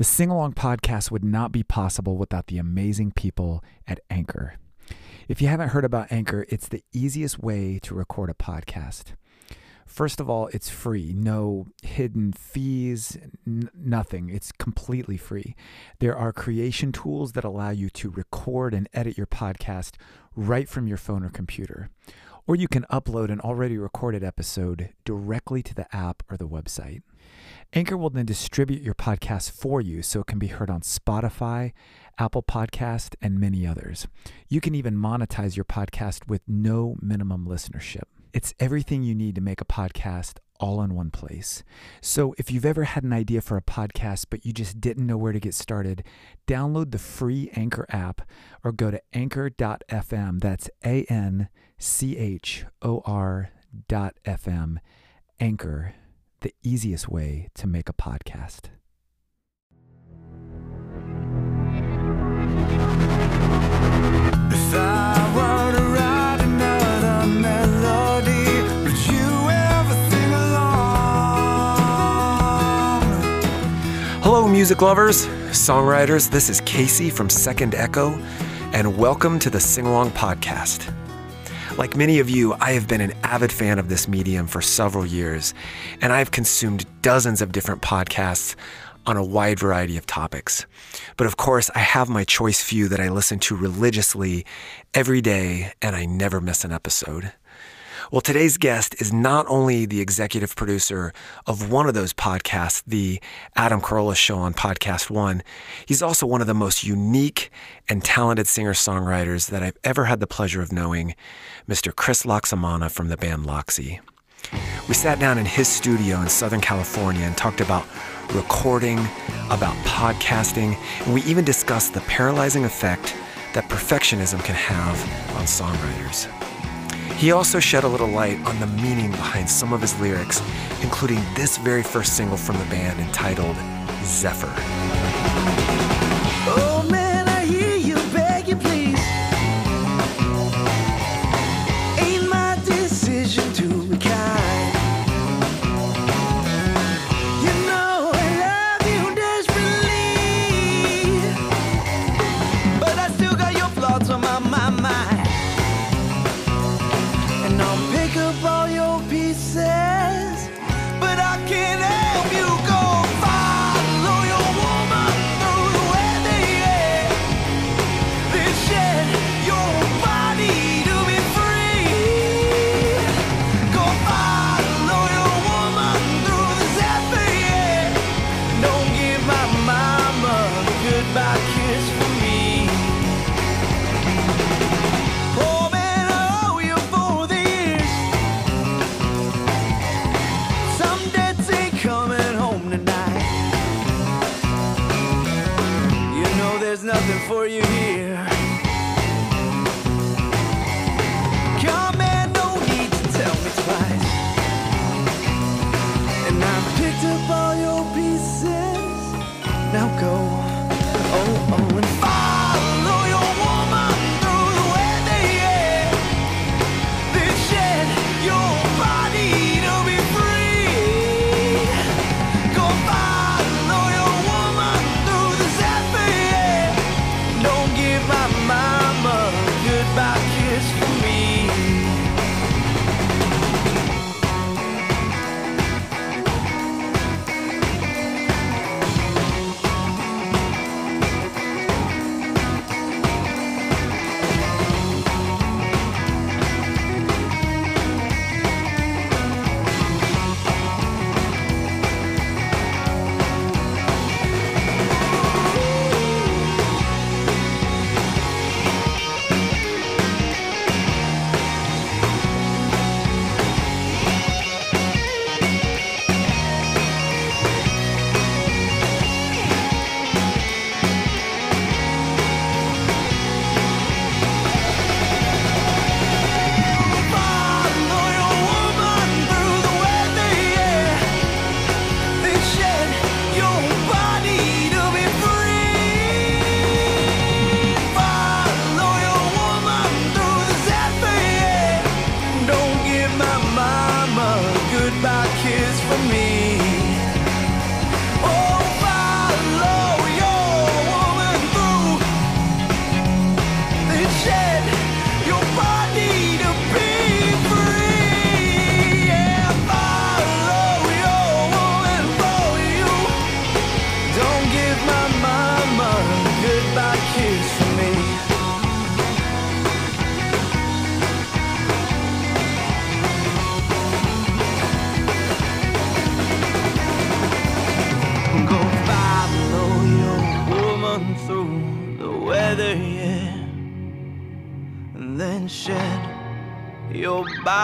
The Sing Along podcast would not be possible without the amazing people at Anchor. If you haven't heard about Anchor, it's the easiest way to record a podcast. First of all, it's free, no hidden fees, n- nothing. It's completely free. There are creation tools that allow you to record and edit your podcast right from your phone or computer. Or you can upload an already recorded episode directly to the app or the website. Anchor will then distribute your podcast for you so it can be heard on Spotify, Apple Podcast, and many others. You can even monetize your podcast with no minimum listenership. It's everything you need to make a podcast all in one place. So if you've ever had an idea for a podcast but you just didn't know where to get started, download the free Anchor app or go to anchor.fm. That's A N C H O R dot FM. Anchor the easiest way to make a podcast. If I were to write another melody, would you ever sing along? Hello, music lovers, songwriters. This is Casey from Second Echo, and welcome to the Sing Along Podcast. Like many of you, I have been an avid fan of this medium for several years, and I've consumed dozens of different podcasts on a wide variety of topics. But of course, I have my choice few that I listen to religiously every day, and I never miss an episode. Well, today's guest is not only the executive producer of one of those podcasts, the Adam Carolla Show on Podcast One, he's also one of the most unique and talented singer songwriters that I've ever had the pleasure of knowing, Mr. Chris Laxamana from the band Loxy. We sat down in his studio in Southern California and talked about recording, about podcasting, and we even discussed the paralyzing effect that perfectionism can have on songwriters. He also shed a little light on the meaning behind some of his lyrics, including this very first single from the band entitled Zephyr. Nothing for you here.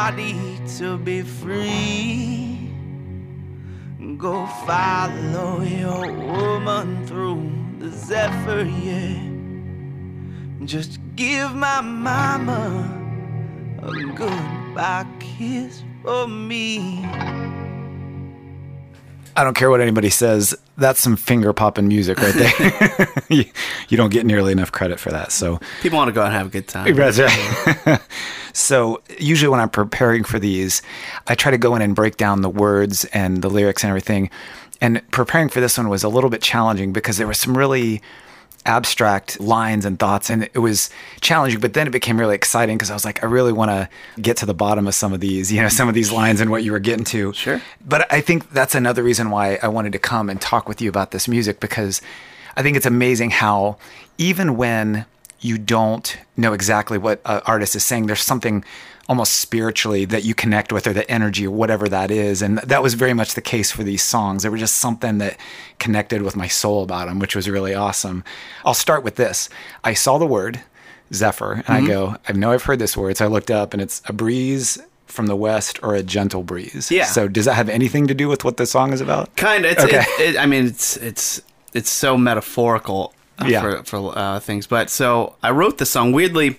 Body to be free. Go follow your woman through the zephyr, yeah. Just give my mama a goodbye kiss for me. I don't care what anybody says. That's some finger popping music right there. you, you don't get nearly enough credit for that. So People want to go out and have a good time. That's right. so usually when I'm preparing for these, I try to go in and break down the words and the lyrics and everything. And preparing for this one was a little bit challenging because there was some really abstract lines and thoughts and it was challenging but then it became really exciting because i was like i really want to get to the bottom of some of these you know some of these lines and what you were getting to Sure. but i think that's another reason why i wanted to come and talk with you about this music because i think it's amazing how even when you don't know exactly what an artist is saying there's something almost spiritually that you connect with or the energy or whatever that is and that was very much the case for these songs there was just something that connected with my soul about them which was really awesome i'll start with this i saw the word zephyr and i go i know i've heard this word so i looked up and it's a breeze from the west or a gentle breeze Yeah. so does that have anything to do with what the song is about Kind of. It's, Okay. it, it, I mean, it's it's it's so metaphorical uh, Yeah. for for uh, things. But so I wrote the song. Weirdly,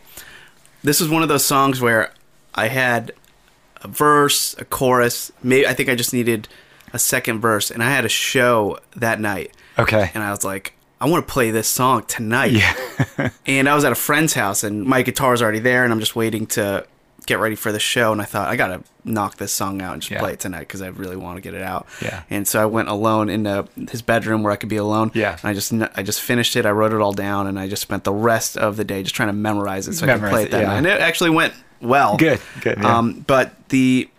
this was one of those songs where I had a verse, a chorus. Maybe I think I just needed a second verse, and I had a show that night. okay And I was like, I want to play this song tonight. yeah And I was at a friend's house, and my guitar's already there, and I'm just waiting to get ready for the show. And I thought, I gotta knock this song out and just Yeah. play it tonight because I really want to get it out. Yeah. And so I went alone into his bedroom where I could be alone. Yeah. And I just I just finished it. I wrote it all down, and I just spent the rest of the day just trying to memorize it so I could play it, it that yeah. night. And it actually went well. Good, good, yeah. Um, but the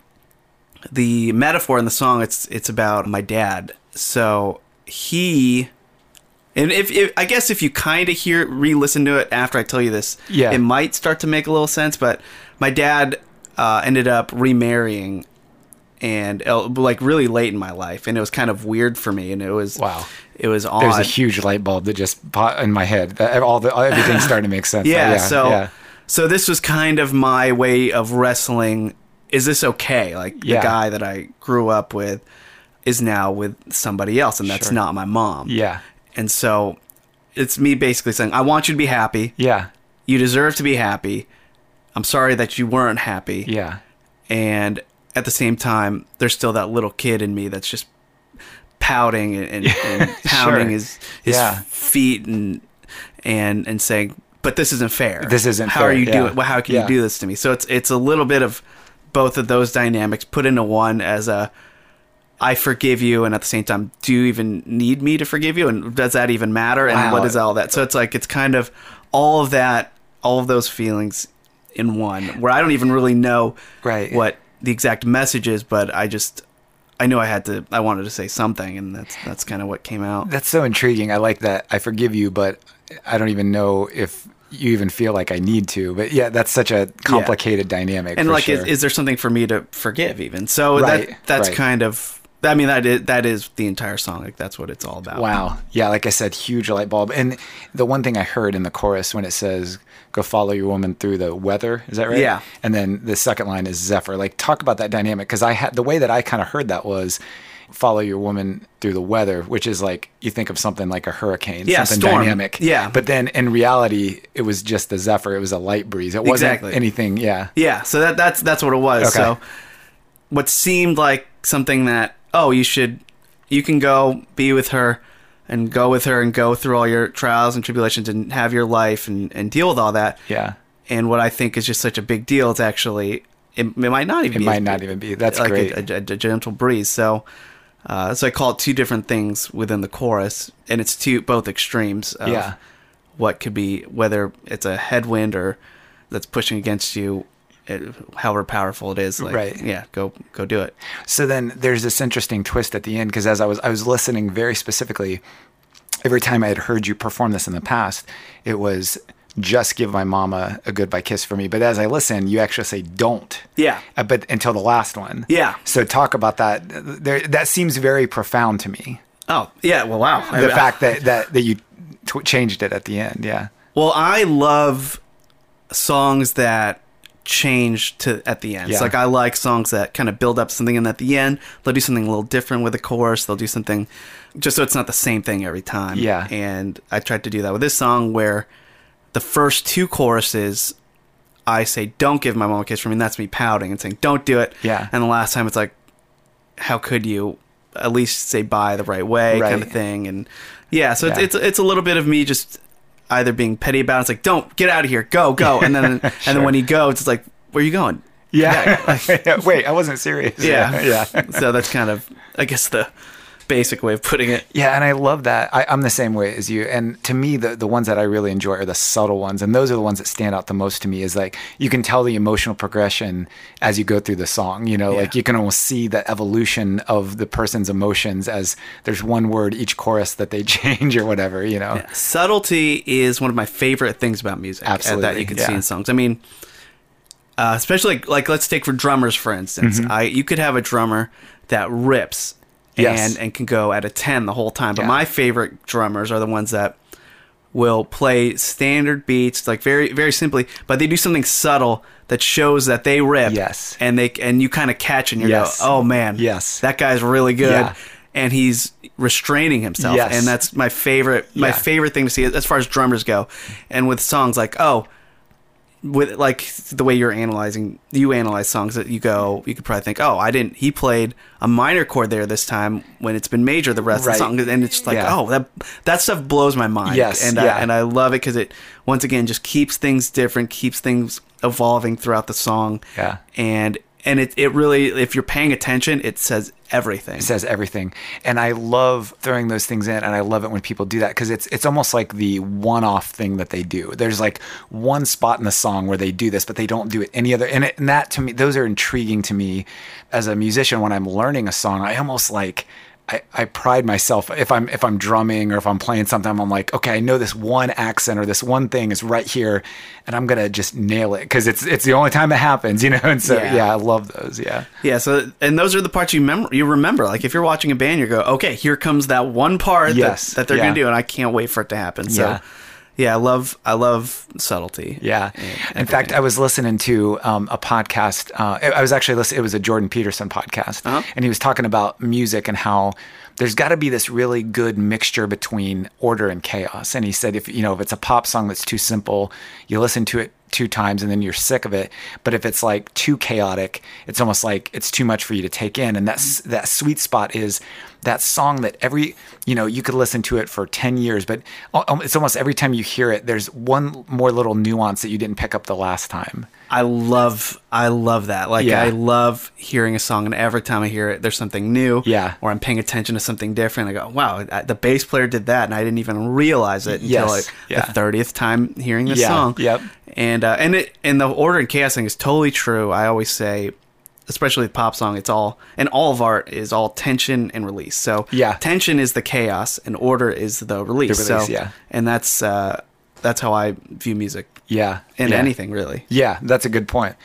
the metaphor in the song it's it's about my dad. So he and if, if I guess if you kind of hear re-listen to it after I tell you this, Yeah. it might start to make a little sense. But my dad uh, ended up remarrying, and like really late in my life, and it was kind of weird for me, and it was Wow. it was odd. there's a huge light bulb that just popped in my head all the everything starting to make sense yeah, so yeah. So this was kind of my way of wrestling. Is this okay? Like Yeah. the guy that I grew up with is now with somebody else, and that's Sure. not my mom. yeah And so it's me basically saying, I want you to be happy. yeah You deserve to be happy. I'm sorry that you weren't happy. yeah And at the same time, there's still that little kid in me that's just pouting and, and, and pounding Sure. his his Yeah. feet and and and saying, "But this isn't fair. This isn't how fair, are you yeah. doing? Well, how can Yeah. you do this to me?" So it's it's a little bit of both of those dynamics put into one as a I forgive you, and at the same time, do you even need me to forgive you? And does that even matter? And Wow. what is all that? So it's like it's kind of all of that, all of those feelings in one, where I don't even really know Right. what the exact message is, but I just I knew I had to I wanted to say something, and that's that's kind of what came out. That's so intriguing. I like that. I forgive you, but I don't even know if you even feel like I need to. But yeah, that's such a complicated dynamic. and for like, sure. is, is there something for me to forgive? Even so, Right, that that's right. kind of. I mean, that is that is the entire song. Like that's what it's all about. Wow. Yeah, like I said, huge light bulb. And the one thing I heard in the chorus when it says, go follow your woman through the weather, is that right? Yeah. And then the second line is Zephyr. Like, talk about that dynamic. Because I had the way that I kind of heard that was, follow your woman through the weather, which is like, you think of something like a hurricane, Yeah, something storm. dynamic. Yeah. But then in reality, it was just the Zephyr. It was a light breeze. It wasn't Exactly. anything. Yeah. Yeah, so that that's that's what it was. Okay. So what seemed like something that oh, you should you can go be with her and go with her and go through all your trials and tribulations and have your life and, and deal with all that. Yeah. And what I think is just such a big deal, it's actually it, it might not even It be might not even be. That's like great. A, a, a gentle breeze. So uh, so I call it two different things within the chorus, and it's two both extremes. Of Yeah. What could be whether it's a headwind or that's pushing against you, it, however powerful it is. Like, Right. Yeah. Go go do it. So then there's this interesting twist at the end because as I was I was listening very specifically, every time I had heard you perform this in the past, it was just give my mama a goodbye kiss for me. But as I listen, you actually say don't. Yeah. Uh, but until the last one. Yeah. So talk about that. There, that seems very profound to me. Oh yeah. Well, wow. The I- fact that that that you t- changed it at the end. Yeah. Well, I love songs that change to at the end. Yeah. So, like I like songs that kind of build up something and at the end they'll do something a little different with the chorus. They'll do something just so it's not the same thing every time. Yeah. And I tried to do that with this song where the first two choruses I say don't give my mom a kiss for me and that's me pouting and saying don't do it. Yeah. And the last time it's like how could you at least say bye the right way kind of thing and yeah so Yeah. It's, it's it's a little bit of me just either being petty about it it's like don't get out of here go go and then and then when he goes it's like where are you going Yeah. Wait, I wasn't serious. yeah yeah. so that's kind of i guess the basic way of putting it Yeah, and I love that. I, I'm the same way as you. And to me, the, the ones that I really enjoy are the subtle ones. And those are the ones that stand out the most to me is like you can tell the emotional progression as you go through the song. You know, like you can almost see the evolution of the person's emotions as there's one word each chorus that they change or whatever, you know? subtlety is one of my favorite things about music uh, that you can yeah. see in songs i mean uh, especially like, like let's take for drummers for instance Mm-hmm. i you could have a drummer that rips Yes. and and can go at a 10 the whole time but Yeah. my favorite drummers are the ones that will play standard beats like very very simply but they do something subtle that shows that they rip Yes. and they and you kind of catch and you Yes. go oh man Yes. that guy's really good Yeah. and he's restraining himself Yes. and that's my favorite my Yeah. favorite thing to see as far as drummers go and with songs like oh with like the way you're analyzing you analyze songs that you go you could probably think oh i didn't he played a minor chord there this time when it's been major the rest Right. of the song and it's like Yeah. oh that that stuff blows my mind Yes, and yeah. I, and i love it because it once again just keeps things different keeps things evolving throughout the song Yeah. and and it, it really if you're paying attention it says everything It says everything. And I love throwing those things in and I love it when people do that because it's it's almost like the one-off thing that they do. There's like one spot in the song where they do this but they don't do it any other and, it, and that to me those are intriguing to me as a musician when I'm learning a song. I almost like I, I pride myself if I'm if I'm drumming or if I'm playing something I'm like okay I know this one accent or this one thing is right here and I'm gonna just nail it because it's it's the only time it happens you know and so Yeah. yeah, I love those yeah Yeah, so and those are the parts you remember. You remember, like if you're watching a band, you go, "Okay, here comes that one part Yes, that, that they're yeah. gonna do," and I can't wait for it to happen. So, Yeah. Yeah, I love, I love subtlety. Yeah. In fact. I was listening to um, a podcast. Uh, I was actually listening. It was a Jordan Peterson podcast, Uh-huh. and he was talking about music and how there's got to be this really good mixture between order and chaos. And he said, if you know, if it's a pop song that's too simple, you listen to it two times and then you're sick of it. But if it's like too chaotic, it's almost like it's too much for you to take in. And that's mm-hmm. that sweet spot is that song that every you know you could listen to it for 10 years but it's almost every time you hear it there's one more little nuance that you didn't pick up the last time I love, I love that. Like Yeah. I love hearing a song, and every time I hear it, there's something new. Yeah. or I'm paying attention to something different. I go, "Wow, I- the bass player did that," and I didn't even realize it until Yes. like Yeah. the thirtieth time hearing the Yeah. song. Yep. And uh, and it and the order and chaos thing is totally true. I always say, especially with pop song, it's all and all of art is all tension and release. So Yeah. tension is the chaos, and order is the release. The release, so yeah. and that's uh, that's how I view music yeah and yeah. anything really. Yeah, that's a good point.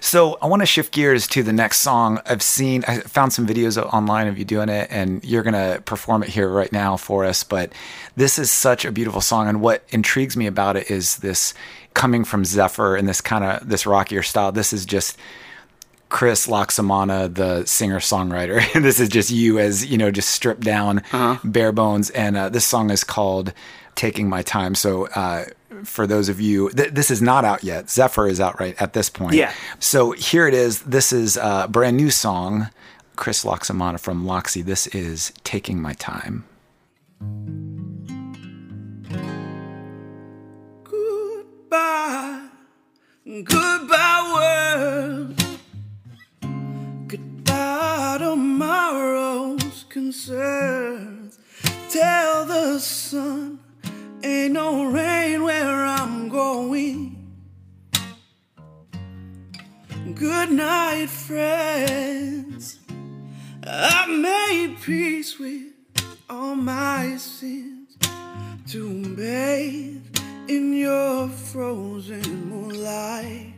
So I want to shift gears to the next song. I've seen, I found some videos online of you doing it, and you're going to perform it here right now for us. But this is such a beautiful song, and what intrigues me about it is this coming from Zephyr and this kind of this rockier style. This is just Chris Laxamana, the singer songwriter. this is just you as you know, just stripped down, bare bones. And uh, this song is called "Taking My Time." So. Uh, for those of you, th- this is not out yet. Zephyr is out right at this point. Yeah. So here it is. This is a brand new song. Chris Laxamana from Loxy. This is "Taking My Time." Goodbye world. Goodbye tomorrow's concerns. Tell the sun ain't no rain where I'm going. Good night, friends. I've made peace with all my sins to bathe in your frozen moonlight.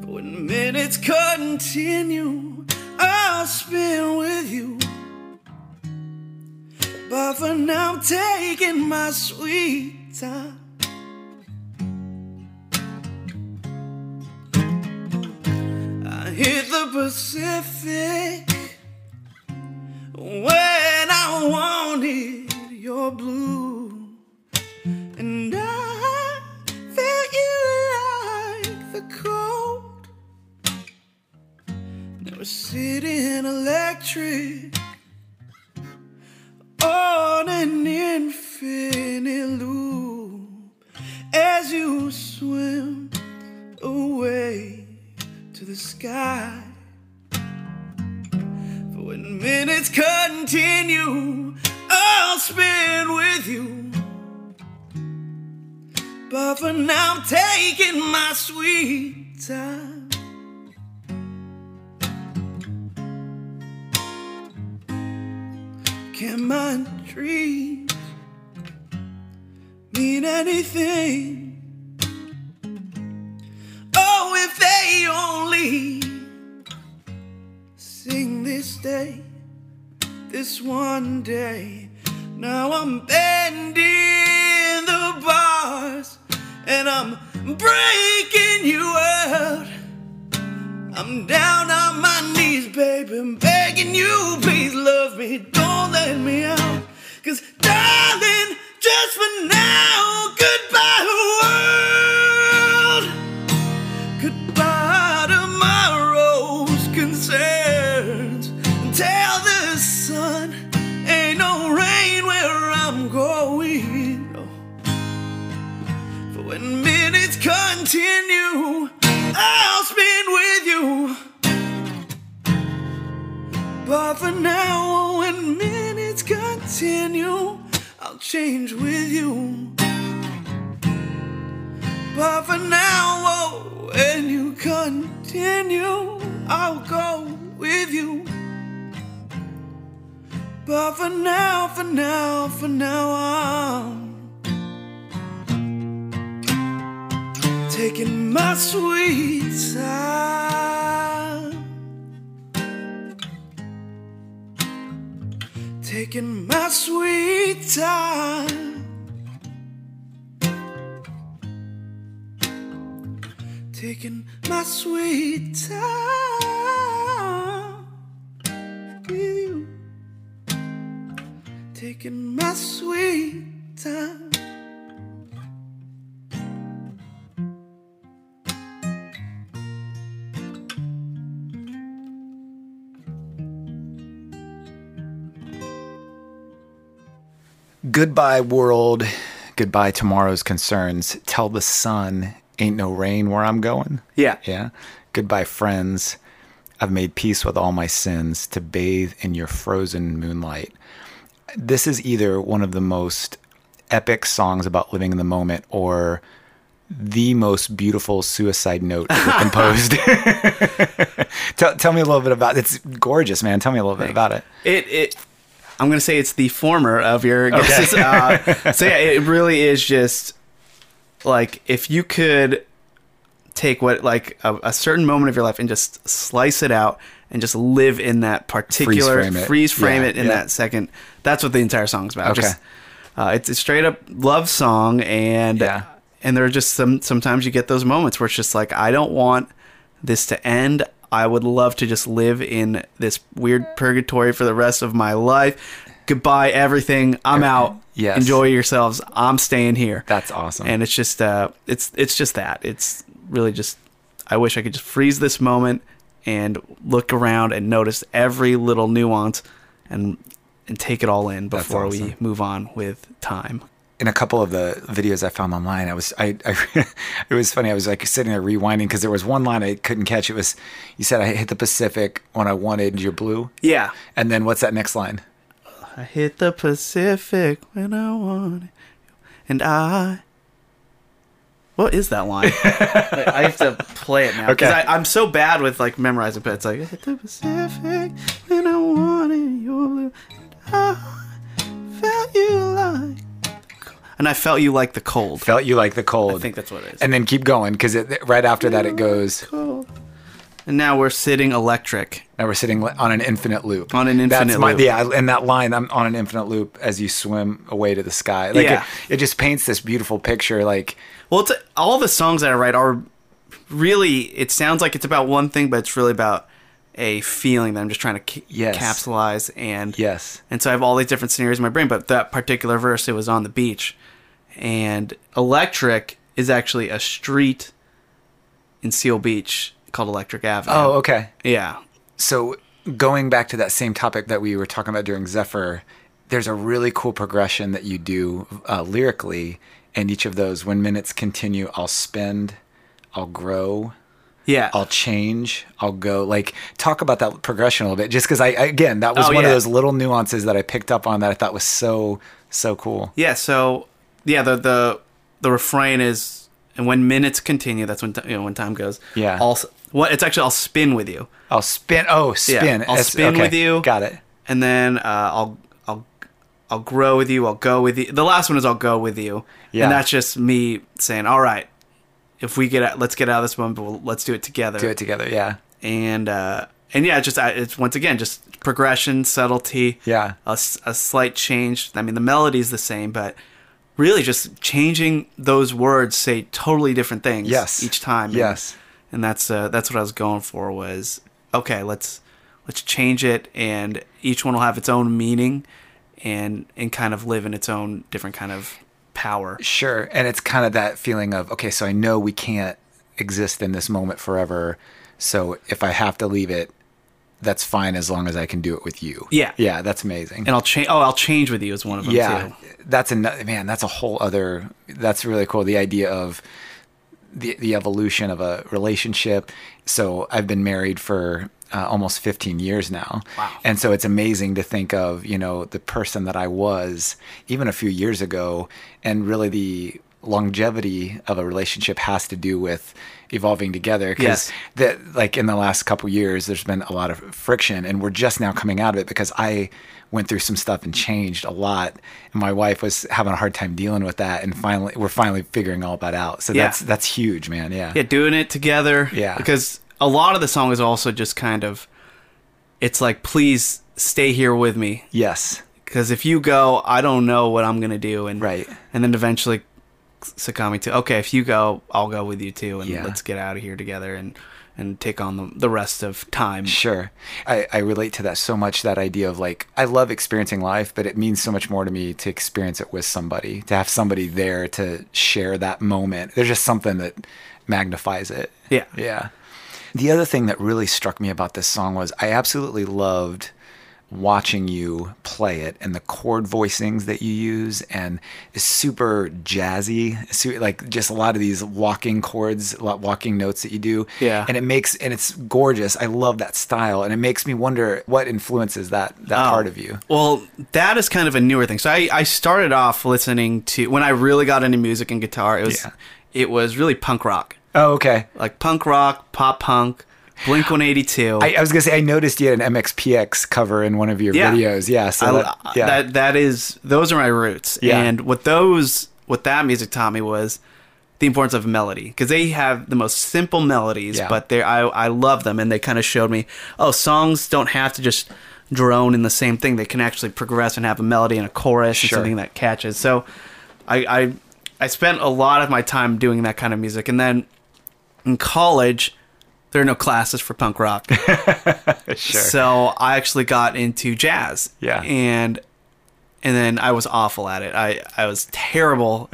But when minutes continue, I'll spend with you. But for now, I'm taking my sweet time. I hit the Pacific when I wanted your blue, Sitting electric on an infinite loop as you swim away to the sky. For when minutes continue, I'll spend with you. But for now, I'm taking my sweet time. Can my dreams mean anything? Oh, if they only sing this day, this one day. Now I'm bending the bars and I'm breaking you out. I'm down on my knees, baby, begging you, please love me, don't let me out. Cause, darling, just for now, goodbye, world. Goodbye, tomorrow's concerns. Tell the sun, ain't no rain where I'm going. Oh. For when minutes continue, But for now, when minutes continue, I'll change with you. But for now, oh, when you continue, I'll go with you. But for now, for now, for now, I'm taking my sweet time. Taking my sweet time. Taking my sweet time with you. Taking my sweet time. Goodbye, world. Goodbye, tomorrow's concerns. Tell the sun, ain't no rain where I'm going. Yeah. Yeah. Goodbye, friends. I've made peace with all my sins to bathe in your frozen moonlight. This is either one of the most epic songs about living in the moment or the most beautiful suicide note ever composed. tell, tell me a little bit about it. It's gorgeous, man. Tell me a little bit about it. It it I'm gonna say it's the former of your guesses. Uh, so yeah, it really is just like if you could take what like a, a certain moment of your life and just slice it out and just live in that particular frame it. freeze frame Yeah, it in yeah. that second. That's what the entire song's about. Okay. Just, uh, it's a straight up love song and Yeah. and there are just some sometimes you get those moments where it's just like I don't want this to end. I would love to just live in this weird purgatory for the rest of my life. Goodbye everything. I'm out. Yes. Enjoy yourselves. I'm staying here. That's awesome. And it's just uh it's it's just that. It's really just I wish I could just freeze this moment and look around and notice every little nuance and and take it all in before we move on with time. In a couple of the videos I found online, I was I, I it was funny. I was like sitting there rewinding because there was one line I couldn't catch. It was you said I hit the Pacific when I wanted your blue, Yeah. and then what's that next line? I hit the Pacific when I want it, and I. What is that line? Like, I have to play it now because Okay. I'm so bad with like memorizing. But it's like I hit the Pacific when I wanted your blue, and I felt you like, and I felt you like the cold. Felt you like the cold. I think that's what it is. and then keep going because right after that it goes. cold. and now we're sitting electric. Now we're sitting on an infinite loop. On an That's infinite my, loop. Yeah, and that line, I'm on an infinite loop as you swim away to the sky. Like Yeah. it, it just paints this beautiful picture. Like Well, it's all the songs that I write are really. It sounds like it's about one thing, but it's really about a feeling that I'm just trying to ca- Yes. capsulize and yes, And so I have all these different scenarios in my brain, but that particular verse, it was on the beach. And Electric is actually a street in Seal Beach called Electric Avenue. Oh, okay. Yeah. So going back to that same topic that we were talking about during Zephyr, there's a really cool progression that you do uh, lyrically, and each of those. When minutes continue, I'll spend, I'll grow, Yeah. I'll change, I'll go. Like talk about that progression a little bit, just because I again that was Oh, one yeah. of those little nuances that I picked up on that I thought was so so cool. yeah. So, yeah, the, the, the refrain is, and when minutes continue, that's when, ti- you know, when time goes. Yeah. I'll, s- what, it's actually, I'll spin with you. I'll spin. Oh, spin. Yeah, I'll S- spin okay, with you. Got it. and then uh, I'll I'll I'll grow with you. I'll go with you. The last one is I'll go with you, Yeah. and that's just me saying, all right, if we get out, let's get out of this one, but we'll, let's do it together. Do it together. Yeah. And uh, and yeah, just it's once again just progression, subtlety, Yeah. A, a slight change. I mean, the melody's the same, but really just changing those words say totally different things. Yes. each time. And- Yes. and that's uh, that's what I was going for was okay let's let's change it and each one will have its own meaning and and kind of live in its own different kind of power Sure. And it's kind of that feeling of, okay, so I know we can't exist in this moment forever. So if I have to leave it, that's fine as long as I can do it with you. Yeah. Yeah, that's amazing. and I'll change oh I'll change with you is one of them yeah. too That's another man, that's a whole other that's really cool. The idea of the the evolution of a relationship. So I've been married for uh, almost 15 years now. Wow. And so it's amazing to think of, you know, the person that I was even a few years ago and really the longevity of a relationship has to do with evolving together because Yes. that like in the last couple years there's been a lot of friction and we're just now coming out of it because I went through some stuff and changed a lot and my wife was having a hard time dealing with that and finally we're finally figuring all that out so Yeah. that's that's huge man yeah yeah doing it together Yeah. because a lot of the song is also just kind of it's like please stay here with me yes because if you go I don't know what I'm gonna do and Right. and then eventually succumbing too. okay if you go I'll go with you too and Yeah. let's get out of here together and and take on the, the rest of time Sure. I, I relate to that so much that idea of like, I love experiencing life, but it means so much more to me to experience it with somebody, to have somebody there to share that moment. There's just something that magnifies it. Yeah. Yeah. The other thing that really struck me about this song was I absolutely loved watching you play it and the chord voicings that you use and it's super jazzy su- like just a lot of these walking chords a lot walking notes that you do Yeah. and it makes and it's gorgeous i love that style and it makes me wonder what influences that that Oh. part of you Well, that is kind of a newer thing. So I, I started off listening to when I really got into music and guitar. It was Yeah. it was really punk rock, oh okay like punk rock, pop punk, Blink One Eighty Two. I, I was gonna say I noticed you had an MXPX cover in one of your Yeah. videos. Yeah, so that, yeah, that that is those are my roots. Yeah. And what those what that music taught me was the importance of melody because they have the most simple melodies, Yeah. but they I I love them and they kind of showed me oh songs don't have to just drone in the same thing. They can actually progress and have a melody and a chorus Sure. and something that catches. So I I I spent a lot of my time doing that kind of music and then in college there are no classes for punk rock. sure. So I actually got into jazz. Yeah. And and then I was awful at it. I I was terrible.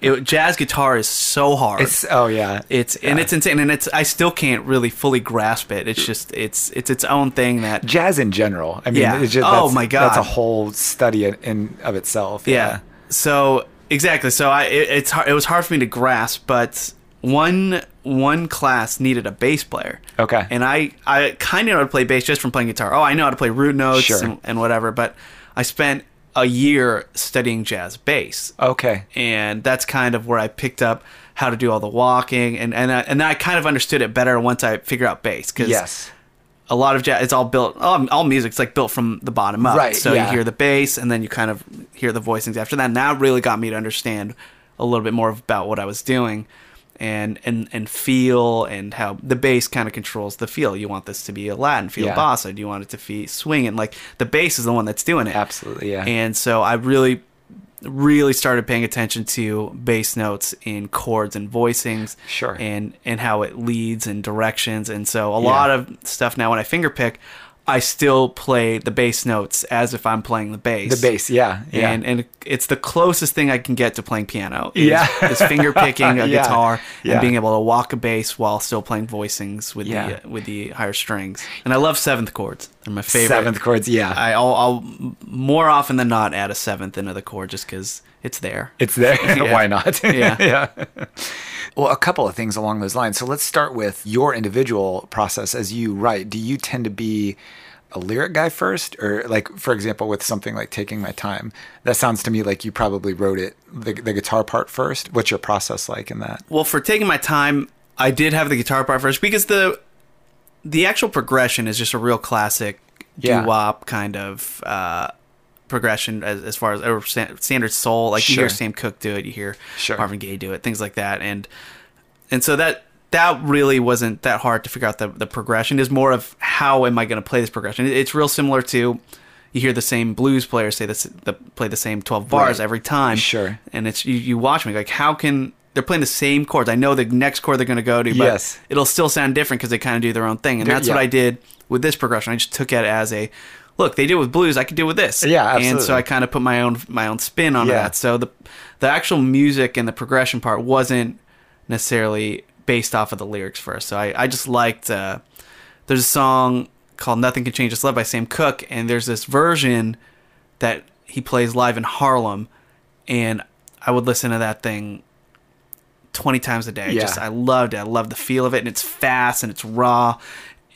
it, jazz guitar is so hard. it's oh yeah, it's and it's insane and it's I still can't really fully grasp it. It's just it's it's its own thing that jazz in general. I mean, Yeah. it's just, Oh, my God. that's a whole study in, in of itself. yeah. So exactly. So I it, it's hard, it was hard for me to grasp, but one one class needed a bass player. Okay. And I I kind of know how to play bass just from playing guitar. Oh, I know how to play root notes Sure. and, and whatever, but I spent a year studying jazz bass. Okay. And that's kind of where I picked up how to do all the walking and and I, and I kind of understood it better once I figured out bass cuz Yes. a lot of jazz it's all built all, all music's like built from the bottom up Right, so yeah. you hear the bass and then you kind of hear the voicings after that and that really got me to understand a little bit more about what i was doing and and and feel and how the bass kind of controls the feel. You want this to be a Latin feel, Yeah. bossa. Do you want it to be swinging? Like the bass is the one that's doing it. Absolutely, yeah. And so I really, really started paying attention to bass notes in chords and voicings. Sure. And and how it leads and directions. And so a Yeah. lot of stuff now when I finger pick, I still play the bass notes as if I'm playing the bass. the bass, yeah, yeah. And and it's the closest thing I can get to playing piano. Is, Yeah. is finger picking a Yeah. guitar Yeah. and being able to walk a bass while still playing voicings with Yeah. the uh, with the higher strings. And I love seventh chords. They're my favorite. Seventh chords, yeah. I, I'll, I'll more often than not add a seventh into the chord just because it's there. It's there. Yeah. Why not? Yeah. yeah. Well, a couple of things along those lines. So let's start with your individual process as you write. Do you tend to be a lyric guy first, or like, for example, with something like "Taking My Time"? That sounds to me like you probably wrote it the, the guitar part first. What's your process like in that? Well, for taking my time, I did have the guitar part first because the the actual progression is just a real classic Yeah. doo wop kind of uh, progression as, as far as or standard soul. Like you hear Sam Cooke do it, you hear Sure. Marvin Gaye do it, things like that, and and so that that really wasn't that hard to figure out the the progression. Is more of how am I going to play this progression? It's real similar to. You hear the same blues players say this, the, play the same twelve bars Right. every time, Sure. and it's you, you watch me like how can they're playing the same chords. I know the next chord they're going to go to but Yes. it'll still sound different because they kind of do their own thing. And They're- that's what i did with this progression. I just took it as a look they did with blues i could do with this. Yeah, and so i kind of put my own my own spin on Yeah. that. So the the actual music and the progression part wasn't necessarily based off of the lyrics first. So i, I just liked uh, there's a song called nothing can change this love by sam cooke and there's this version that he plays live in harlem and i would listen to that thing 20 times a day Yeah. just i loved it i loved the feel of it and it's fast and it's raw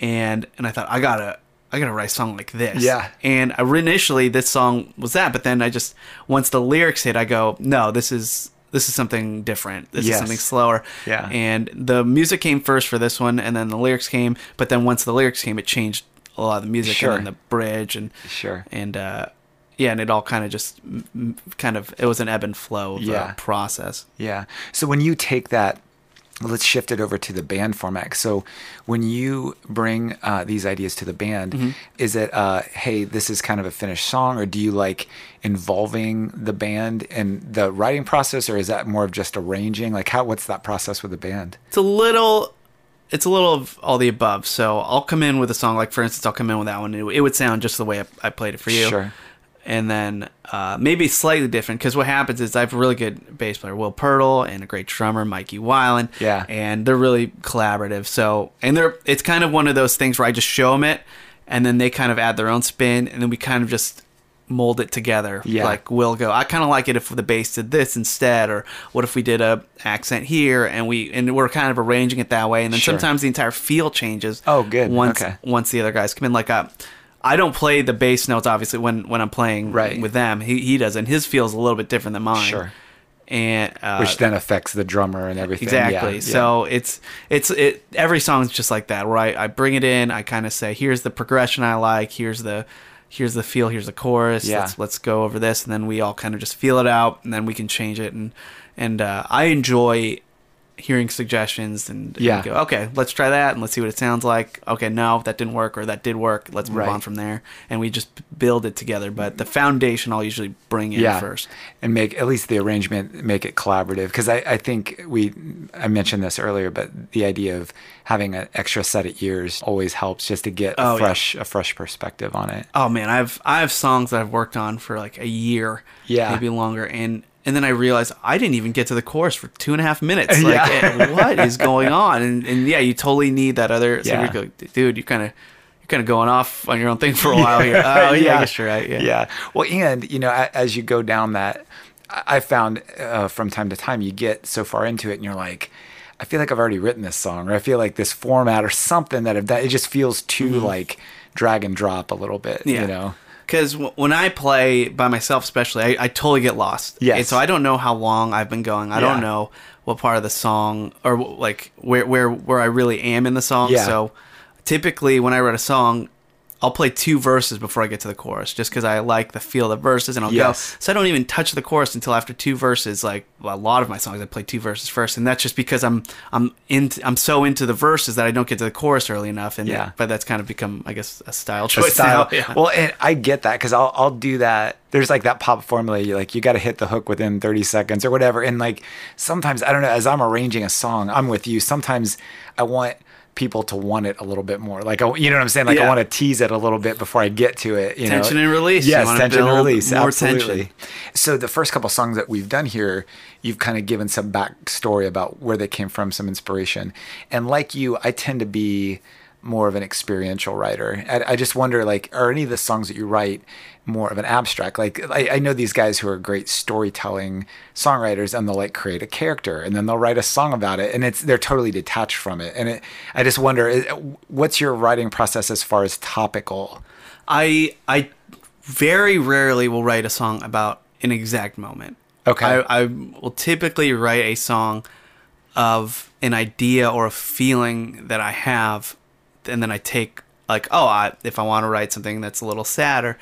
and and i thought i gotta i gotta write a song like this Yeah. and I, initially this song was that but then i just once the lyrics hit i go no this is this is something different this Yes. is something slower Yeah. and the music came first for this one and then the lyrics came but then once the lyrics came it changed a lot of the music Sure. and the bridge and Sure. and uh yeah and it all kind of just kind of it was an ebb and flow of Yeah. process Yeah. So when you take that, let's shift it over to the band format. So when you bring uh, these ideas to the band, Mm-hmm. is it, uh, hey, this is kind of a finished song, or do you like involving the band in the writing process, or is that more of just arranging? Like, how? What's that process with the band? it's a little it's a little of all the above so i'll come in with a song like for instance i'll come in with that one it, it would sound just the way I, I played it for you Sure. And then uh, maybe slightly different because what happens is I have a really good bass player, Will Pirtle, and a great drummer, Mikey Weiland. Yeah. and they're really collaborative. So, and they're it's kind of one of those things where I just show them it, and then they kind of add their own spin, and then we kind of just mold it together. Yeah. like we'll go. I kind of like it if the bass did this instead, or what if we did a accent here, and we and we're kind of arranging it that way, and then Sure. sometimes the entire feel changes. Oh, good. Once Okay. once the other guys come in, like uh, I don't play the bass notes obviously when when I'm playing Right. with them. He he does, and his feels a little bit different than mine. Sure. and uh, Which then affects the drummer and everything. exactly. Yeah, yeah. So it's it's it every song's just like that. Where I, I bring it in, I kind of say, here's the progression I like, here's the here's the feel, here's the chorus. Yeah. Let's let's go over this, and then we all kind of just feel it out, and then we can change it. And and uh, I enjoy hearing suggestions and, and Yeah. go, okay, let's try that and let's see what it sounds like. Okay, no, that didn't work, or that did work. Let's move Right. on from there, and we just build it together. But the foundation I'll usually bring in yeah. first. and make at least the arrangement make it collaborative because I, I think we I mentioned this earlier, but the idea of having an extra set of ears always helps just to get Oh, a yeah. fresh a fresh perspective on it. Oh man, I've I have songs that I've worked on for like a year, Yeah. maybe longer, and and then I realized I didn't even get to the chorus for two and a half minutes. Like, Yeah. what is going on? And and yeah, you totally need that other. So Yeah. you go, dude, you kind of you're kind of going off on your own thing for a while here. Oh yeah, I guess you're right. Yeah. yeah. Well, and you know, as you go down that, I found uh, from time to time you get so far into it, and you're like, I feel like I've already written this song, or I feel like this format or something that I've done. It just feels too like drag and drop a little bit. Mm-hmm. Yeah. You know. Because w- when I play by myself, especially, I, I totally get lost. Yes. And so I don't know how long I've been going. I don't know what part of the song or like where where where I really am in the song. Yeah. So typically, when I write a song, I'll play two verses before I get to the chorus, just because I like the feel of the verses, and I'll Yes. go. So I don't even touch the chorus until after two verses. Like well, a lot of my songs, I play two verses first, and that's just because I'm I'm into I'm so into the verses that I don't get to the chorus early enough. And Yeah. but that's kind of become, I guess, a style a choice style. now. Yeah. Well, and I get that because I'll I'll do that. There's like that pop formula. You like you got to hit the hook within 30 seconds or whatever. And like sometimes I don't know. As I'm arranging a song, I'm with you. Sometimes I want people to want it a little bit more. Like I- you know what I'm saying? Like I want to tease it a little bit before I get to it. You Tension know? and release. Yes, tension and release. more Absolutely. tension. So the first couple songs that we've done here, you've kind of given some backstory about where they came from, some inspiration. And like you, I tend to be more of an experiential writer. I, I just wonder, like, are any of the songs that you write more of an abstract? Like, I, I know these guys who are great storytelling songwriters, and they'll like create a character, and then they'll write a song about it, and it's they're totally detached from it. And it, I just wonder, what's your writing process as far as topical? I I very rarely will write a song about an exact moment. Okay. I, I will typically write a song of an idea or a feeling that I have, and then I take like, oh, I, if I want to write something that's a little sadder,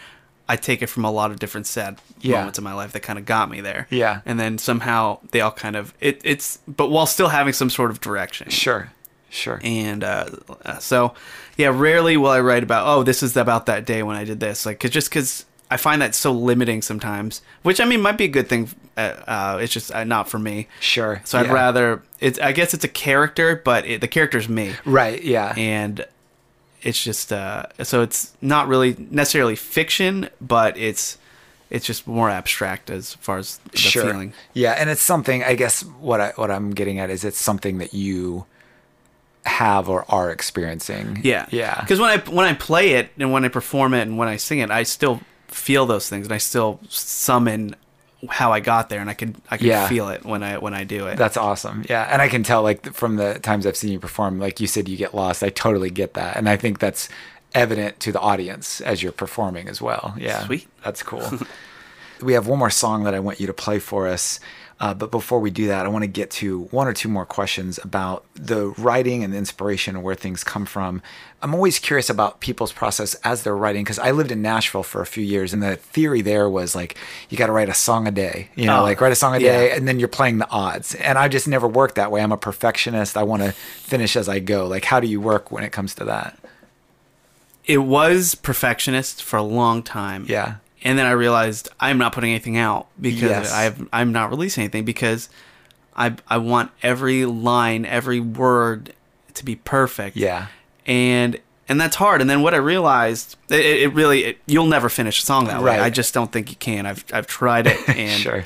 I take it from a lot of different sad Yeah. moments in my life that kind of got me there. Yeah. and then somehow they all kind of it, it's, but while still having some sort of direction Sure, sure. and uh, uh, so yeah rarely will i write about oh this is about that day when i did this like cause just because i find that so limiting sometimes which i mean might be a good thing uh, uh, it's just uh, not for me Sure. so i'd yeah. rather it's i guess it's a character but it, the character's me Right. Yeah. and it's just uh, so it's not really necessarily fiction but it's it's just more abstract as far as the feeling Yeah, and it's something. I guess what I what I'm getting at is it's something that you have or are experiencing. Yeah, Yeah. Because when I when I play it and when I perform it and when I sing it, I still feel those things and I still summon how I got there and I can I can Yeah. feel it when I when I do it. That's awesome. Yeah, and I can tell like from the times I've seen you perform, like you said, you get lost. I totally get that, and I think that's evident to the audience as you're performing as well. Yeah, Sweet. That's cool. we have one more song that I want you to play for us. Uh, but before we do that, I want to get to one or two more questions about the writing and the inspiration and where things come from. I'm always curious about people's process as they're writing because I lived in Nashville for a few years, and the theory there was like you got to write a song a day, you know, Oh, like write a song a yeah. day, and then you're playing the odds. And I just never worked that way. I'm a perfectionist. I want to finish as I go. Like, how do you work when it comes to that? it was perfectionist for a long time. Yeah. And then I realized I'm not putting anything out because Yes. I've I'm not releasing anything because I I want every line, every word to be perfect. Yeah. and and that's hard. And then what I realized, it, it really it, you'll never finish a song that Right. way. I just don't think you can. I've I've tried it, and Sure.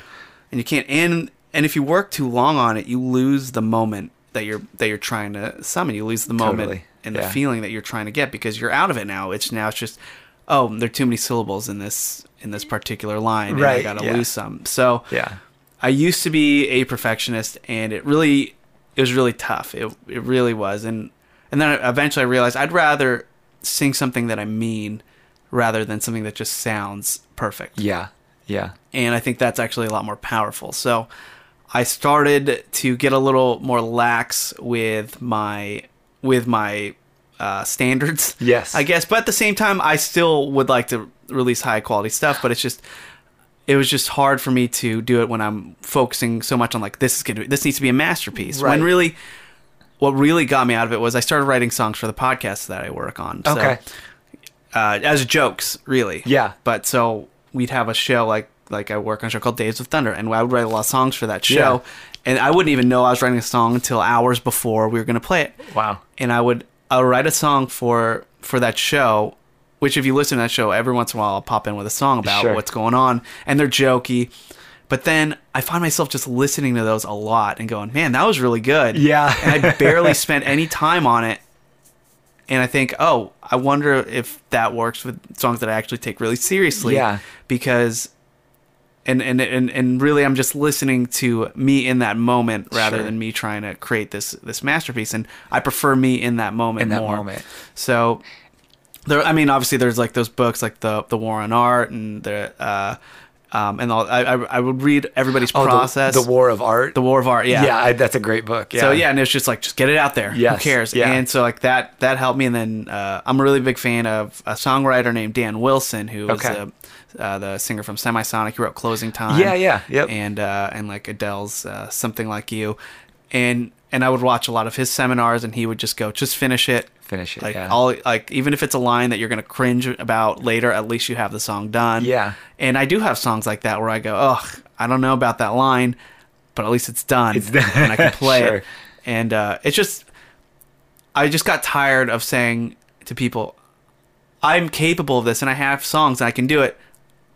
and you can't. And and if you work too long on it, you lose the moment that you're that you're trying to summon. You lose the moment Totally. and Yeah. the feeling that you're trying to get because you're out of it now. It's now it's just oh, there are too many syllables in this in this particular line, and I got to yeah. lose some. So Yeah. I used to be a perfectionist, and it really it was really tough. It it really was, and and then eventually I realized I'd rather sing something that I mean rather than something that just sounds perfect. Yeah. Yeah. And I think that's actually a lot more powerful. So I started to get a little more lax with my with my uh, standards. Yes. I guess, but at the same time, I still would like to release high quality stuff. But it's just it was just hard for me to do it when I'm focusing so much on like this is gonna this needs to be a masterpiece. Right. When really, what really got me out of it was I started writing songs for the podcast that I work on. So, Okay. uh, as jokes, really. Yeah. But so we'd have a show like like I work on a show called Days with Thunder, and I would write a lot of songs for that show, Yeah. and I wouldn't even know I was writing a song until hours before we were going to play it. Wow. And I would I would write a song for for that show, which if you listen to that show, every once in a while I'll pop in with a song about Sure. what's going on, and they're jokey. But then I find myself just listening to those a lot and going, "Man, that was really good." Yeah. and I barely spent any time on it. And I think, oh, I wonder if that works with songs that I actually take really seriously. Yeah. Because, and and and and really, I'm just listening to me in that moment rather Sure. than me trying to create this this masterpiece. And I prefer me in that moment In that more. moment. So there, I mean, obviously, there's like those books like the the War on Art and the uh, um, and I'll, I, I I would read everybody's Oh, process. The, War of Art. The War of Art. Yeah. yeah, I, that's a great book. Yeah. So yeah, and it's just like just get it out there. Yes, Who cares? yeah. And so like that that helped me. And then uh, I'm a really big fan of a songwriter named Dan Wilson, who was Okay. Uh, the singer from Semisonic. He wrote Closing Time. Yeah, yeah, yep. And uh, and like Adele's uh, Something Like You, and and I would watch a lot of his seminars, and he would just go, just finish it. Finish it, Like yeah. all like even if it's a line that you're gonna cringe about later, at least you have the song done. Yeah. And I do have songs like that where I go, oh, I don't know about that line, but at least it's done. It's done. and I can play Sure. it. And uh, it's just, I just got tired of saying to people, I'm capable of this and I have songs and I can do it,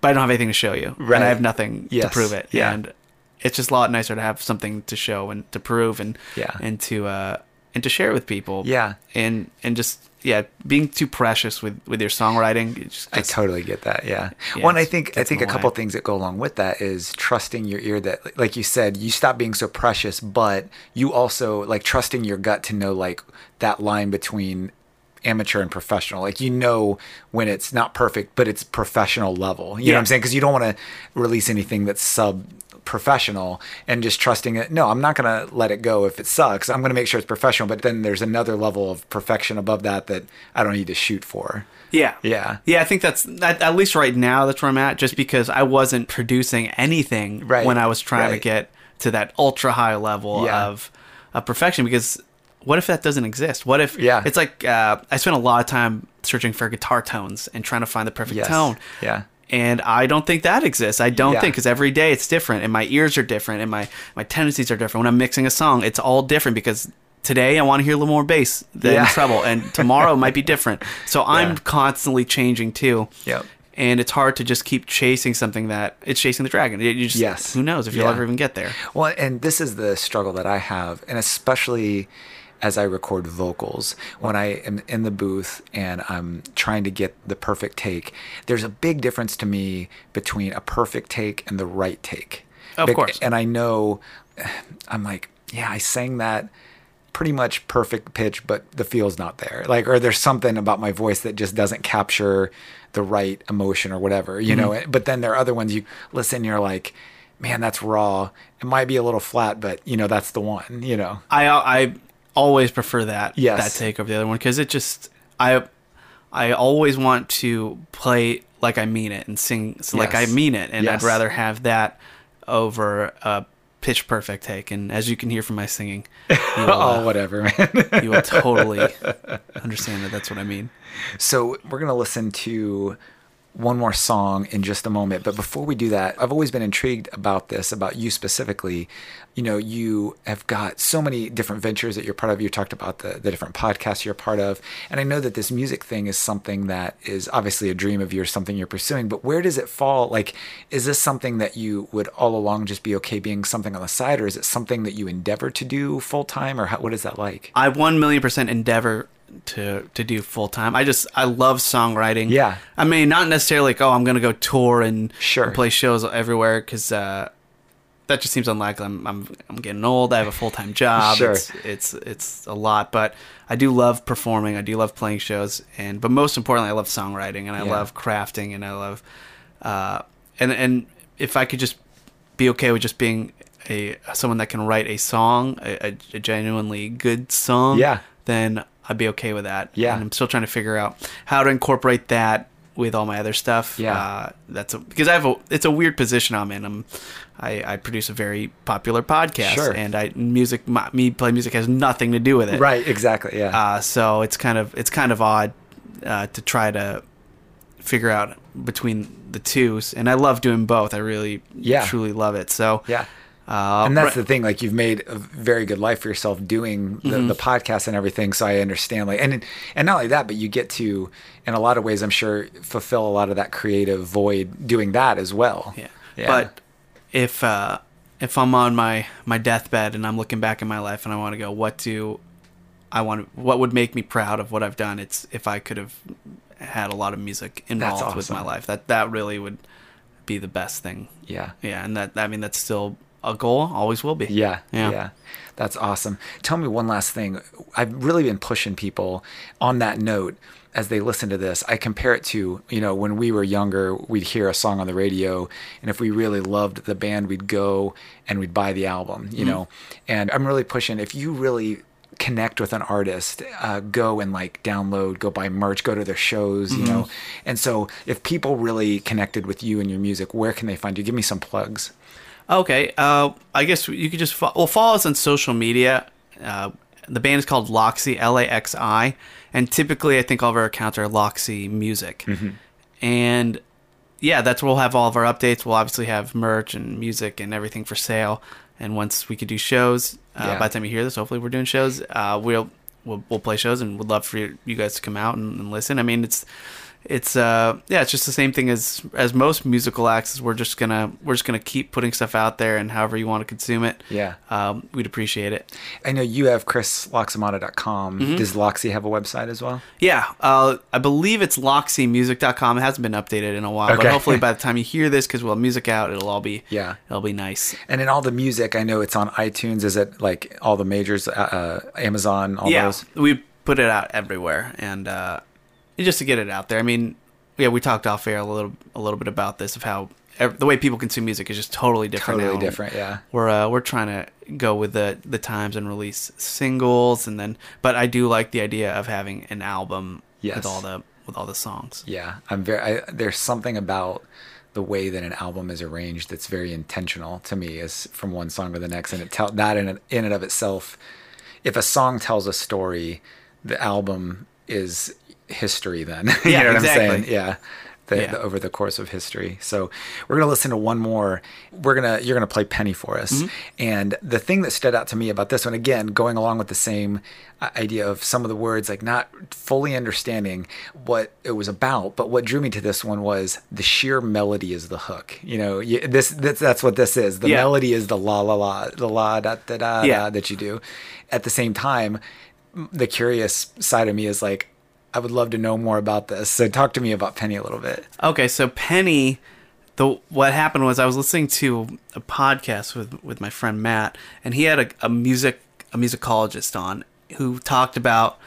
but I don't have anything to show you. Right. And I have nothing to prove it. Yeah. And it's just a lot nicer to have something to show and to prove and Yeah. and to uh, and to share with people. Yeah. And and just yeah, being too precious with with your songwriting. it just I totally get that. Yeah. Yeah, and I think I think a couple things that go along with that is trusting your ear. That, like you said, you stop being so precious, but you also like trusting your gut to know like that line between amateur and professional. Like you know when it's not perfect, but it's professional level. You know what I'm saying? Because you don't want to release anything that's sub professional and just trusting it. No, I'm not going to let it go if it sucks. I'm going to make sure it's professional, but then there's another level of perfection above that that I don't need to shoot for. Yeah. Yeah. Yeah, I think that's at, at least right now that's where I'm at just because I wasn't producing anything Right, when I was trying right. to get to that ultra high level Yeah. of of perfection because what if that doesn't exist? What if Yeah. it's like uh, I spent a lot of time searching for guitar tones and trying to find the perfect Yes. tone. Yeah. And I don't think that exists. I don't Yeah. think because every day it's different, and my ears are different, and my my tendencies are different. When I'm mixing a song, it's all different because today I want to hear a little more bass than Yeah. treble, and tomorrow it might be different. So I'm Yeah. constantly changing too. Yep. And it's hard to just keep chasing something that it's chasing the dragon. You just, Yes. Who knows if you'll Yeah. ever even get there? Well, and this is the struggle that I have, and especially as I record vocals, when I am in the booth and I'm trying to get the perfect take, there's a big difference to me between a perfect take and the right take. Of course. And I know, I'm like, yeah, I sang that pretty much perfect pitch, but the feel's not there. Like, or there's something about my voice that just doesn't capture the right emotion or whatever, you know. Mm-hmm. But then there are other ones you listen, you're like, man, that's raw. It might be a little flat, but you know, that's the one, you know. I I always prefer that Yes. that take over the other one because it just I I always want to play like I mean it and sing so like I mean it, and Yes. I'd rather have that over a pitch perfect take. And as you can hear from my singing, you will, oh, uh, whatever, man. you will totally understand that that's what I mean. So we're gonna listen to one more song in just a moment. But before we do that, I've always been intrigued about this, about you specifically. You know, you have got so many different ventures that you're part of. You talked about the, the different podcasts you're part of. And I know that this music thing is something that is obviously a dream of yours, something you're pursuing. But where does it fall? Like, is this something that you would all along just be okay being something on the side, or is it something that you endeavor to do full time, or how, what is that like? I one million percent endeavor to to do full time. I just I love songwriting. Yeah. I mean, not necessarily like oh I'm gonna go tour and, Sure. and play shows everywhere because uh, that just seems unlikely. I'm I'm I'm getting old. I have a full time job. Sure. It's, it's it's a lot, but I do love performing. I do love playing shows, and but most importantly, I love songwriting and I Yeah. love crafting and I love uh, and and if I could just be okay with just being a someone that can write a song, a, a, a genuinely good song, Yeah. then I'd be okay with that. Yeah. and I'm still trying to figure out how to incorporate that with all my other stuff. Yeah. uh, that's a, because I have a it's a weird position I'm in. I'm I, I produce a very popular podcast, Sure. and I music my, me play music has nothing to do with it. Right, exactly. Yeah. Uh, so it's kind of it's kind of odd uh, to try to figure out between the two, and I love doing both. I really, Yeah. truly love it. So yeah. Uh, and that's right- the thing like you've made a very good life for yourself doing the, Mm-hmm. the podcast and everything so i understand like and and not only that but you get to in a lot of ways i'm sure fulfill a lot of that creative void doing that as well Yeah. But if uh, if I'm on my my deathbed and I'm looking back in my life and I want to go, what do I want? What would make me proud of what I've done? It's if I could have had a lot of music involved with my life. That that really would be the best thing. yeah Yeah, and that I mean that's still a goal, always will be. Yeah, Yeah. yeah. That's awesome. Tell me one last thing. I've really been pushing people on that note as they listen to this. I compare it to, you know, when we were younger, we'd hear a song on the radio, and if we really loved the band, we'd go and we'd buy the album, you know. And I'm really pushing if you really connect with an artist, uh, go and like download, go buy merch, go to their shows, you know. And so if people really connected with you and your music, where can they find you? Give me some plugs. Okay. Uh, I guess you could just fo- well follow us on social media. Uh, the band is called Laxi, L A X I, and typically I think all of our accounts are Laxi Music, and yeah, that's where we'll have all of our updates. We'll obviously have merch and music and everything for sale. And once we could do shows, uh, Yeah. by the time you hear this, hopefully we're doing shows. Uh, we'll, we'll we'll play shows and would love for you, you guys to come out and, and listen. I mean, it's it's uh yeah it's just the same thing as as most musical acts is we're just gonna we're just gonna keep putting stuff out there and however you want to consume it Yeah. um, we'd appreciate it I know you have chrislaxamana.com. Mm-hmm. Does Laxi have a website as well? yeah uh, i believe it's laximusic.com it hasn't been updated in a while but hopefully by the time you hear this because we'll have music out it'll all be Yeah. it'll be nice And in all the music, I know it's on iTunes. Is it like all the majors, uh, uh, Amazon, all yeah those? we put it out everywhere and uh just to get it out there i mean yeah we talked off air a little a little bit about this of how the way people consume music is just totally different Totally now. different, yeah. we're uh, we're trying to go with the the times and release singles and then but I do like the idea of having an album Yes. with all the with all the songs. Yeah, I'm very. I, there's something about the way that an album is arranged that's very intentional to me. Is from one song to the next, and it tell that in in and of itself. If a song tells a story, the album is history. Then you Yeah, know what exactly. I'm saying? Yeah. The, Yeah. the- over the course of history. So we're gonna listen to one more. We're gonna you're gonna play Penny for us. Mm-hmm. And the thing that stood out to me about this one, again, going along with the same uh, idea of some of the words, like not fully understanding what it was about, but what drew me to this one was the sheer melody is the hook. You know, you, this, this that's what this is. The Yeah. melody is the la la la, the la da da da Yeah. da that you do. At the same time, the curious side of me is like. I would love to know more about this. So talk to me about Penny a little bit. Okay, so Penny, the what happened was I was listening to a podcast with with my friend Matt, and he had a, a music a musicologist on who talked about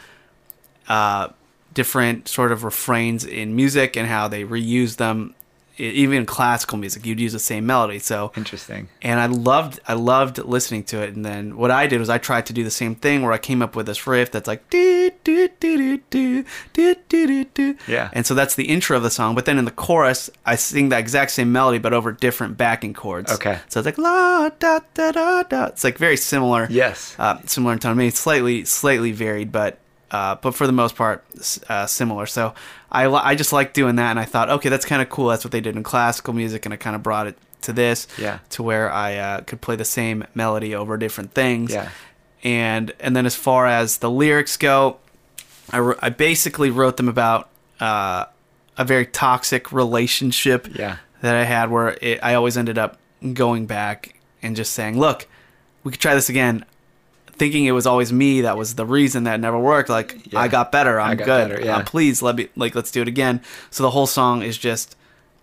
uh, different sort of refrains in music and how they reuse them. Even classical music, you'd use the same melody. So Interesting. and I loved I loved listening to it. And then what I did was I tried to do the same thing where I came up with this riff that's like do do do do do do do do do. Yeah. And so that's the intro of the song. But then in the chorus, I sing that exact same melody but over different backing chords. Okay. So it's like la da da da da. It's like very similar. Yes. Uh, similar in tone. I mean, slightly slightly varied, but uh, but for the most part, uh, similar. So I I just like doing that, and I thought, okay, that's kind of cool. That's what they did in classical music, and I kind of brought it to this. Yeah. To where I uh, could play the same melody over different things. Yeah. And and then as far as the lyrics go, I, I basically wrote them about uh, a very toxic relationship Yeah. that I had where it, I always ended up going back and just saying, look, we could try this again. Thinking it was always me that was the reason that never worked. Like Yeah. I got better. I'm got good. better, yeah. Uh, please let me like let's do it again. So the whole song is just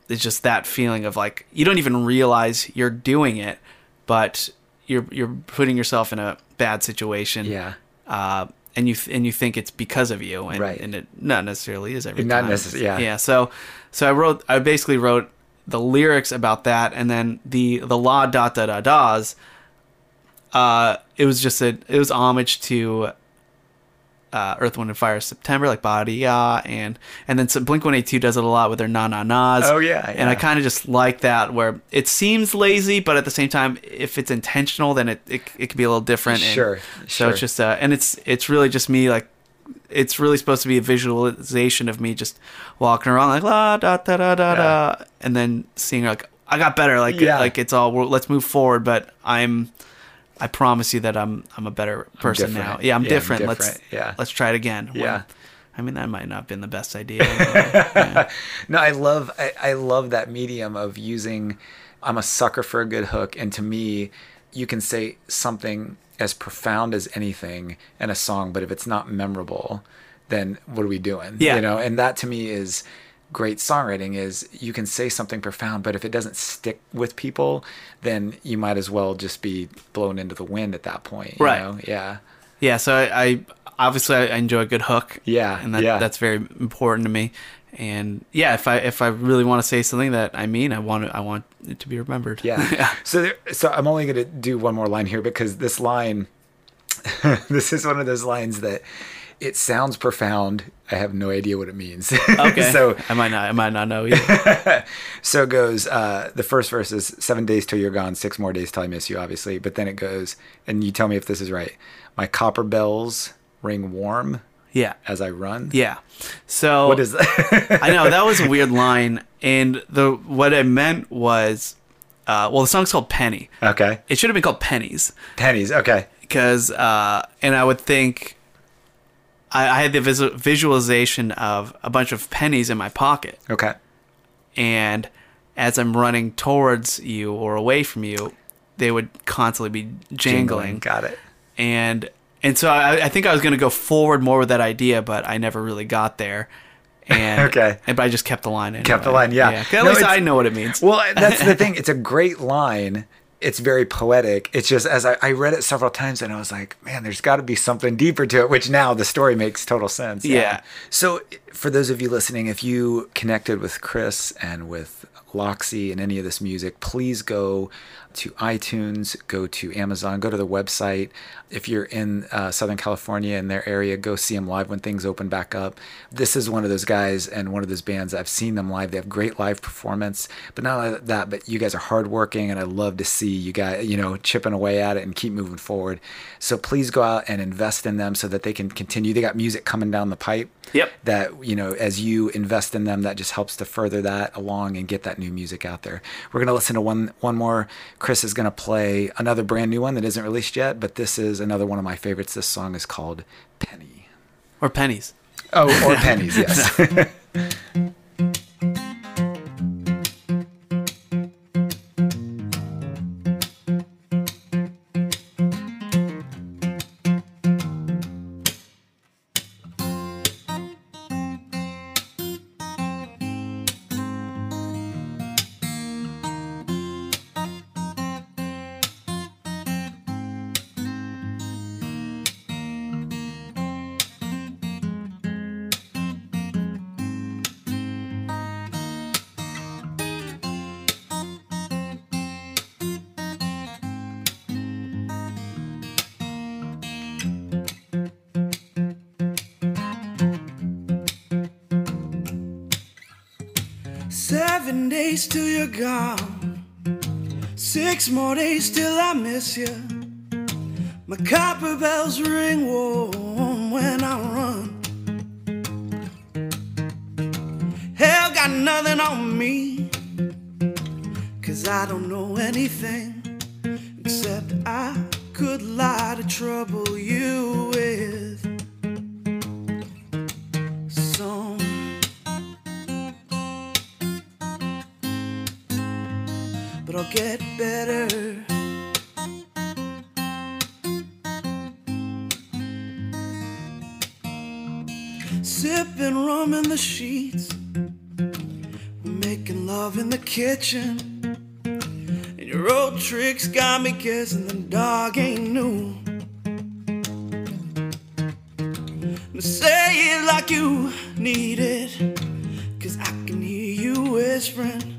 it's just that feeling of like you don't even realize you're doing it, but you're you're putting yourself in a bad situation Yeah. uh, and you th- and you think it's because of you, and, Right. and it not necessarily is every Not time. necess- yeah. yeah. So so I wrote I basically wrote the lyrics about that, and then the the la da da da da's. Uh, it was just a it was homage to uh, Earth, Wind, and Fire September, like Body Ya, and and then Blink One Eight Two does it a lot with their na na nas. Oh, yeah, and I kind of just like that where it seems lazy, but at the same time, if it's intentional, then it it, it can be a little different. and Sure, So sure. it's just uh, and it's it's really just me like. It's really supposed to be a visualization of me just walking around like la da da da da da, and then seeing like I got better, like Yeah. like it's all let's move forward. But I'm, I promise you that I'm I'm a better person now. Yeah, I'm Yeah, I'm different. Let's. Yeah. let's try it again. Yeah. I mean that might not have been the best idea. Yeah. No, I love I, I love that medium of using I'm a sucker for a good hook and to me you can say something as profound as anything in a song but if it's not memorable then what are we doing? Yeah. You know, and that to me is great songwriting is you can say something profound, but if it doesn't stick with people, then you might as well just be blown into the wind at that point. you Right. know? Yeah. Yeah, so I, I obviously I enjoy a good hook. Yeah, and that, yeah. that's very important to me. And yeah, if I if I really want to say something that I mean, I want it, I want it to be remembered. Yeah. So there, so I'm only going to do one more line here because this line, this is one of those lines that it sounds profound. I have no idea what it means. Okay. so I might not I might not know either. so it goes. Uh, the first verse is seven days till you're gone, six more days till I miss you, obviously. But then it goes, and you tell me if this is right. My copper bells ring warm yeah. as I run. Yeah. So What is that? I know that was a weird line, and the what I meant was, uh, well, the song's called Penny. okay. It should have been called Pennies Pennies. Okay. because, uh, and I would think. I, I had the vis- visualization of a bunch of pennies in my pocket, Okay. and as I'm running towards you or away from you, they would constantly be jangling. Got it. and and so I, I think I was going to go forward more with that idea, but I never really got there. And Okay. and but I just kept the line. Anyway. Kept the line, yeah. 'cause At No, least I know what it means. Well, that's the thing. It's a great line. It's very poetic. It's just as I, I read it several times and I was like, man, there's got to be something deeper to it, which now the story makes total sense. Yeah. So, for those of you listening, if you connected with Chris and with Laxi and any of this music, please go to iTunes, go to Amazon, go to the website. If you're in uh, Southern California in their area, go see them live when things open back up. This is one of those guys and one of those bands. I've seen them live. They have great live performance. But not that, but you guys are hardworking, and I love to see you guys, you know, chipping away at it and keep moving forward. So please go out and invest in them so that they can continue. They got music coming down the pipe Yep. that you know as you invest in them that just helps to further that along and get that new music out there. We're going to listen to one one more. Chris is going to play another brand new one that isn't released yet but this is another one of my favorites. This song is called penny. Or pennies. oh or pennies yes Seven days till you're gone. Six more days till I miss you. My copper bells ring warm when I run. Hell got nothing on me. Cause I don't know anything. Me the dog ain't new. Say it like you need it, cause I can hear you whispering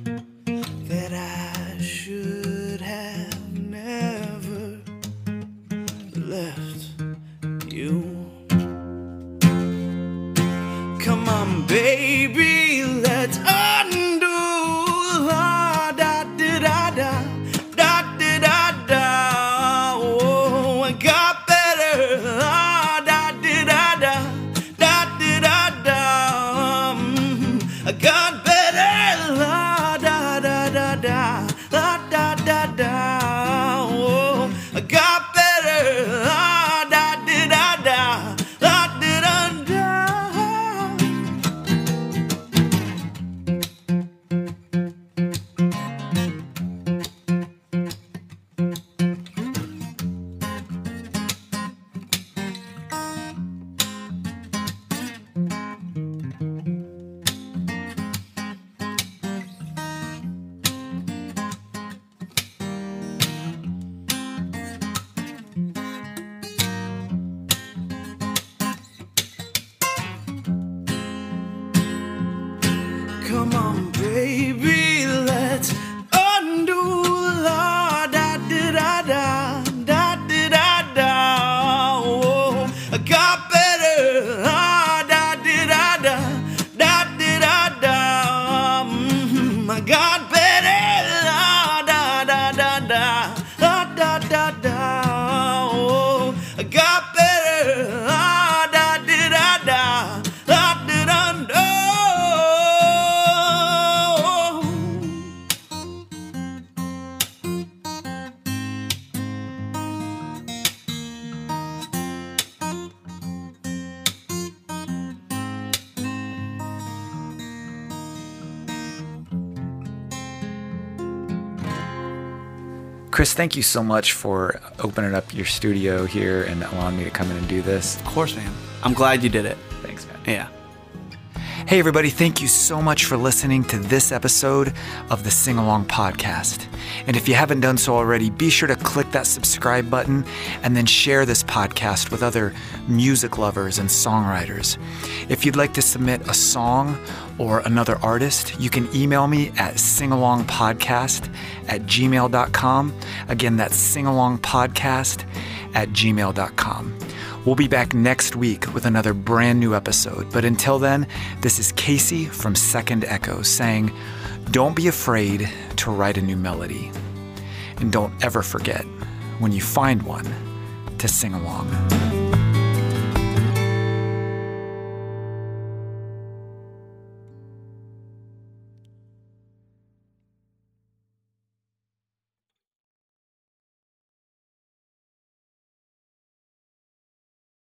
thank you so much for opening up your studio here and allowing me to come in and do this. Of course, man. I'm glad you did it. Thanks, man. Yeah. Hey, everybody, thank you so much for listening to this episode of the Sing Along Podcast. And if you haven't done so already, be sure to click that subscribe button and then share this podcast with other music lovers and songwriters. If you'd like to submit a song or another artist, you can email me at singalongpodcast at gmail.com. Again, that's singalongpodcast at gmail.com. We'll be back next week with another brand new episode. But until then, this is Casey from Second Echo saying, Don't be afraid to write a new melody. And don't ever forget, when you find one, to sing along.